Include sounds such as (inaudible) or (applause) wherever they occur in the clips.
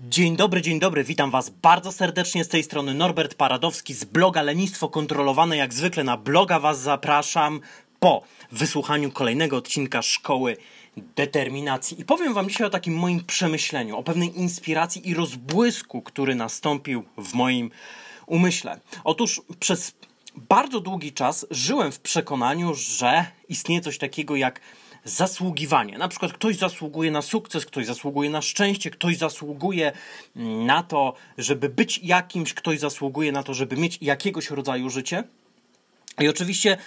Dzień dobry, dzień dobry, witam Was bardzo serdecznie z tej strony Norbert Paradowski z bloga Lenistwo Kontrolowane. Jak zwykle na bloga Was zapraszam po wysłuchaniu kolejnego odcinka Szkoły Determinacji. I powiem Wam dzisiaj o takim moim przemyśleniu, o pewnej inspiracji i rozbłysku, który nastąpił w moim umyśle. Otóż przez bardzo długi czas żyłem w przekonaniu, że istnieje coś takiego jak zasługiwanie. Na przykład ktoś zasługuje na sukces, ktoś zasługuje na szczęście, ktoś zasługuje na to, żeby być jakimś, ktoś zasługuje na to, żeby mieć jakiegoś rodzaju życie. I oczywiście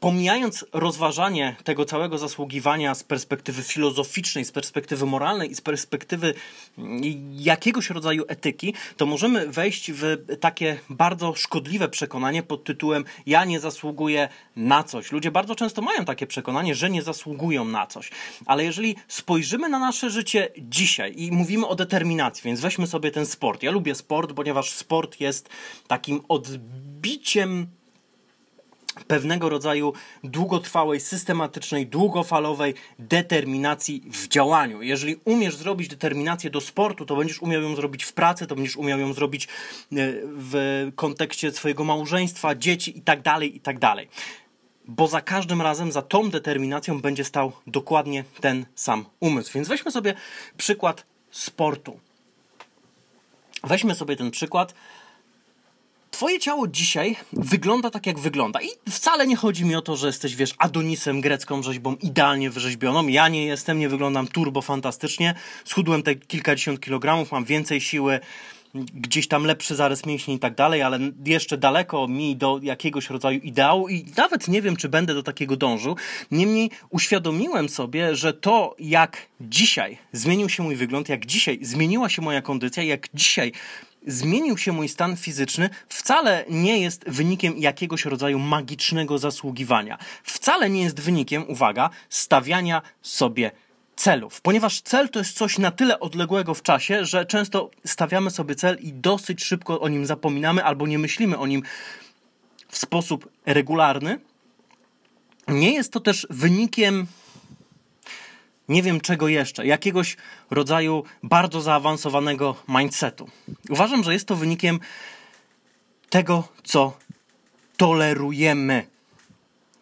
pomijając rozważanie tego całego zasługiwania z perspektywy filozoficznej, z perspektywy moralnej i z perspektywy mm, jakiegoś rodzaju etyki, to możemy wejść w takie bardzo szkodliwe przekonanie pod tytułem ja nie zasługuję na coś. Ludzie bardzo często mają takie przekonanie, że nie zasługują na coś. Ale jeżeli spojrzymy na nasze życie dzisiaj i mówimy o determinacji, więc weźmy sobie ten sport. Ja lubię sport, ponieważ sport jest takim odbiciem pewnego rodzaju długotrwałej, systematycznej, długofalowej determinacji w działaniu. Jeżeli umiesz zrobić determinację do sportu, to będziesz umiał ją zrobić w pracy, to będziesz umiał ją zrobić e, w kontekście swojego małżeństwa, dzieci itd., tak itd. Tak Bo za każdym razem, za tą determinacją będzie stał dokładnie ten sam umysł. Więc weźmy sobie przykład sportu. Weźmy sobie ten przykład Twoje ciało dzisiaj wygląda tak, jak wygląda. I wcale nie chodzi mi o to, że jesteś, wiesz, Adonisem grecką rzeźbą idealnie wyrzeźbioną. Ja nie jestem, nie wyglądam turbo fantastycznie. Schudłem te kilkadziesiąt kilogramów, mam więcej siły, gdzieś tam lepszy zarys mięśni i tak dalej, ale jeszcze daleko mi do jakiegoś rodzaju ideału i nawet nie wiem, czy będę do takiego dążył. Niemniej uświadomiłem sobie, że to, jak dzisiaj zmienił się mój wygląd, jak dzisiaj zmieniła się moja kondycja, jak dzisiaj zmienił się mój stan fizyczny, wcale nie jest wynikiem jakiegoś rodzaju magicznego zasługiwania. Wcale nie jest wynikiem, uwaga, stawiania sobie celów, ponieważ cel to jest coś na tyle odległego w czasie, że często stawiamy sobie cel i dosyć szybko o nim zapominamy albo nie myślimy o nim w sposób regularny. Nie jest to też wynikiem nie wiem czego jeszcze, jakiegoś rodzaju bardzo zaawansowanego mindsetu. Uważam, że jest to wynikiem tego, co tolerujemy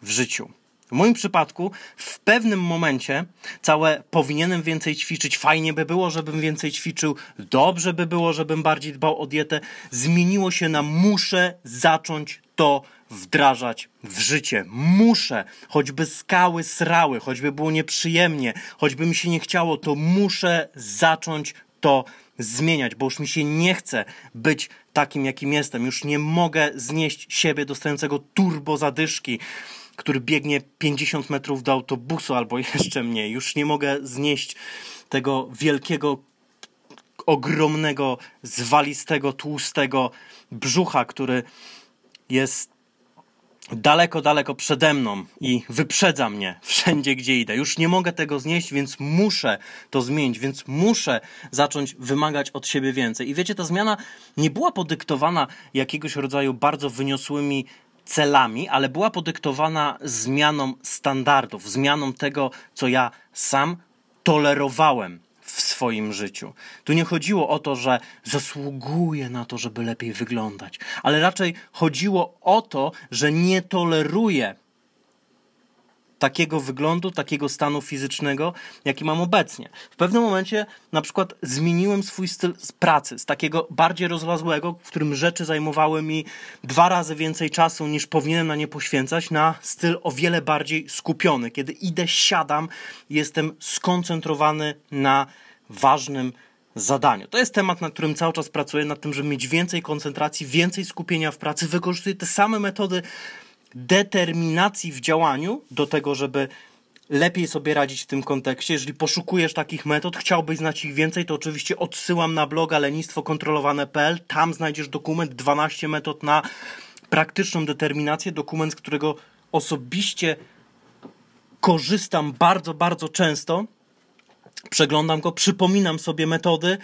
w życiu. W moim przypadku, w pewnym momencie, całe powinienem więcej ćwiczyć, fajnie by było, żebym więcej ćwiczył, dobrze by było, żebym bardziej dbał o dietę, zmieniło się na muszę zacząć to wdrażać w życie. Muszę, choćby skały srały, choćby było nieprzyjemnie, choćby mi się nie chciało, to muszę zacząć to zmieniać, bo już mi się nie chce być takim, jakim jestem. Już nie mogę znieść siebie dostającego turbo zadyszki, który biegnie 50 metrów do autobusu albo (laughs) jeszcze mniej. Już nie mogę znieść tego wielkiego, ogromnego, zwalistego, tłustego brzucha, który jest daleko, daleko przede mną i wyprzedza mnie wszędzie, gdzie idę. Już nie mogę tego znieść, więc muszę to zmienić, więc muszę zacząć wymagać od siebie więcej. I wiecie, ta zmiana nie była podyktowana jakiegoś rodzaju bardzo wyniosłymi celami, ale była podyktowana zmianą standardów, zmianą tego, co ja sam tolerowałem w swoim życiu. Tu nie chodziło o to, że zasługuję na to, żeby lepiej wyglądać, ale raczej chodziło o to, że nie toleruję takiego wyglądu, takiego stanu fizycznego, jaki mam obecnie. W pewnym momencie na przykład zmieniłem swój styl pracy z takiego bardziej rozlazłego, w którym rzeczy zajmowały mi dwa razy więcej czasu niż powinienem na nie poświęcać, na styl o wiele bardziej skupiony. Kiedy idę, siadam, jestem skoncentrowany na ważnym zadaniu. To jest temat, nad którym cały czas pracuję, nad tym, żeby mieć więcej koncentracji, więcej skupienia w pracy. Wykorzystuję te same metody determinacji w działaniu do tego, żeby lepiej sobie radzić w tym kontekście. Jeżeli poszukujesz takich metod, chciałbyś znać ich więcej, to oczywiście odsyłam na bloga lenistwokontrolowane.pl. Tam znajdziesz dokument 12 metod na praktyczną determinację, dokument, z którego osobiście korzystam bardzo, bardzo często. Przeglądam go, przypominam sobie metody,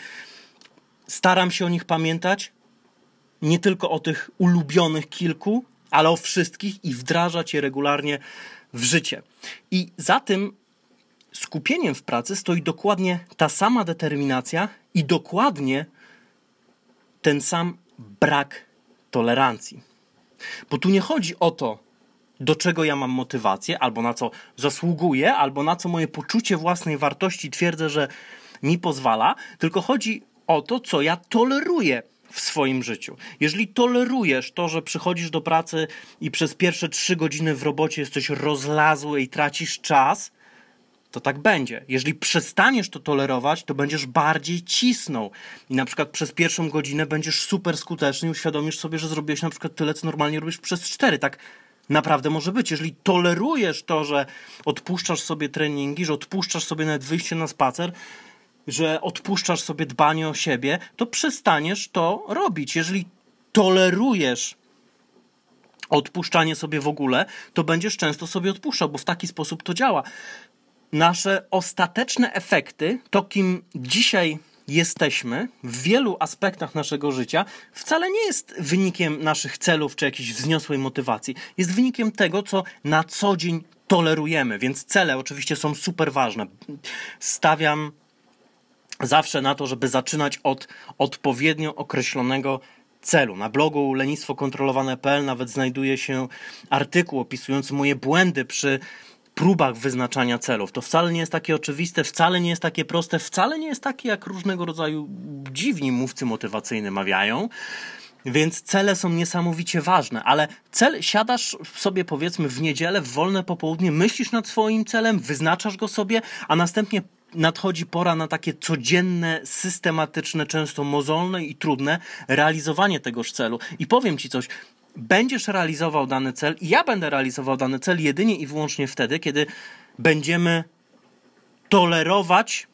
staram się o nich pamiętać, nie tylko o tych ulubionych kilku, ale o wszystkich i wdrażać je regularnie w życie. I za tym skupieniem w pracy stoi dokładnie ta sama determinacja i dokładnie ten sam brak tolerancji. Bo tu nie chodzi o to, do czego ja mam motywację, albo na co zasługuję, albo na co moje poczucie własnej wartości twierdzę, że mi pozwala, tylko chodzi o to, co ja toleruję w swoim życiu. Jeżeli tolerujesz to, że przychodzisz do pracy i przez pierwsze trzy godziny w robocie jesteś rozlazły i tracisz czas, to tak będzie. Jeżeli przestaniesz to tolerować, to będziesz bardziej cisnął. I na przykład przez pierwszą godzinę będziesz super skuteczny i uświadomisz sobie, że zrobiłeś na przykład tyle, co normalnie robisz przez cztery. Tak naprawdę może być. Jeżeli tolerujesz to, że odpuszczasz sobie treningi, że odpuszczasz sobie nawet wyjście na spacer, że odpuszczasz sobie dbanie o siebie, to przestaniesz to robić. Jeżeli tolerujesz odpuszczanie sobie w ogóle, to będziesz często sobie odpuszczał, bo w taki sposób to działa. Nasze ostateczne efekty, to kim dzisiaj jesteśmy w wielu aspektach naszego życia, wcale nie jest wynikiem naszych celów czy jakiejś wzniosłej motywacji. Jest wynikiem tego, co na co dzień tolerujemy, więc cele oczywiście są super ważne. Stawiam zawsze na to, żeby zaczynać od odpowiednio określonego celu. Na blogu lenistwokontrolowane.pl nawet znajduje się artykuł opisujący moje błędy przy próbach wyznaczania celów. To wcale nie jest takie oczywiste, wcale nie jest takie proste, wcale nie jest takie, jak różnego rodzaju dziwni mówcy motywacyjni mawiają. Więc cele są niesamowicie ważne, ale cel siadasz sobie powiedzmy w niedzielę, w wolne popołudnie, myślisz nad swoim celem, wyznaczasz go sobie, a następnie nadchodzi pora na takie codzienne, systematyczne, często mozolne i trudne realizowanie tegoż celu. I powiem Ci coś, będziesz realizował dany cel i ja będę realizował dany cel jedynie i wyłącznie wtedy, kiedy będziemy tolerować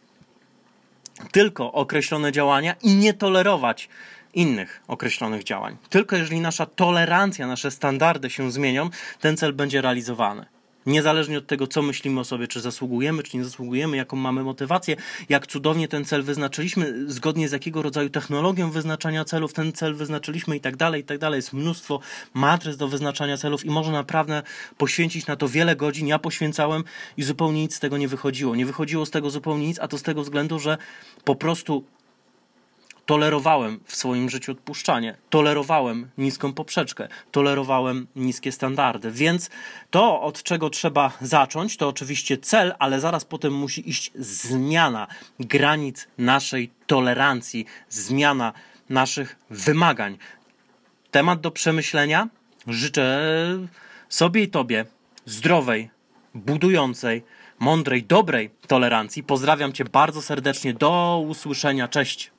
tylko określone działania i nie tolerować innych określonych działań. Tylko jeżeli nasza tolerancja, nasze standardy się zmienią, ten cel będzie realizowany. Niezależnie od tego, co myślimy o sobie, czy zasługujemy, czy nie zasługujemy, jaką mamy motywację, jak cudownie ten cel wyznaczyliśmy, zgodnie z jakiego rodzaju technologią wyznaczania celów ten cel wyznaczyliśmy i tak dalej, i tak dalej. Jest mnóstwo matryc do wyznaczania celów i można naprawdę poświęcić na to wiele godzin. Ja poświęcałem i zupełnie nic z tego nie wychodziło. Nie wychodziło z tego zupełnie nic, a to z tego względu, że po prostu Tolerowałem w swoim życiu odpuszczanie, tolerowałem niską poprzeczkę, tolerowałem niskie standardy. Więc to, od czego trzeba zacząć, to oczywiście cel, ale zaraz potem musi iść zmiana granic naszej tolerancji, zmiana naszych wymagań. Temat do przemyślenia. Życzę sobie i Tobie zdrowej, budującej, mądrej, dobrej tolerancji. Pozdrawiam Cię bardzo serdecznie. Do usłyszenia. Cześć.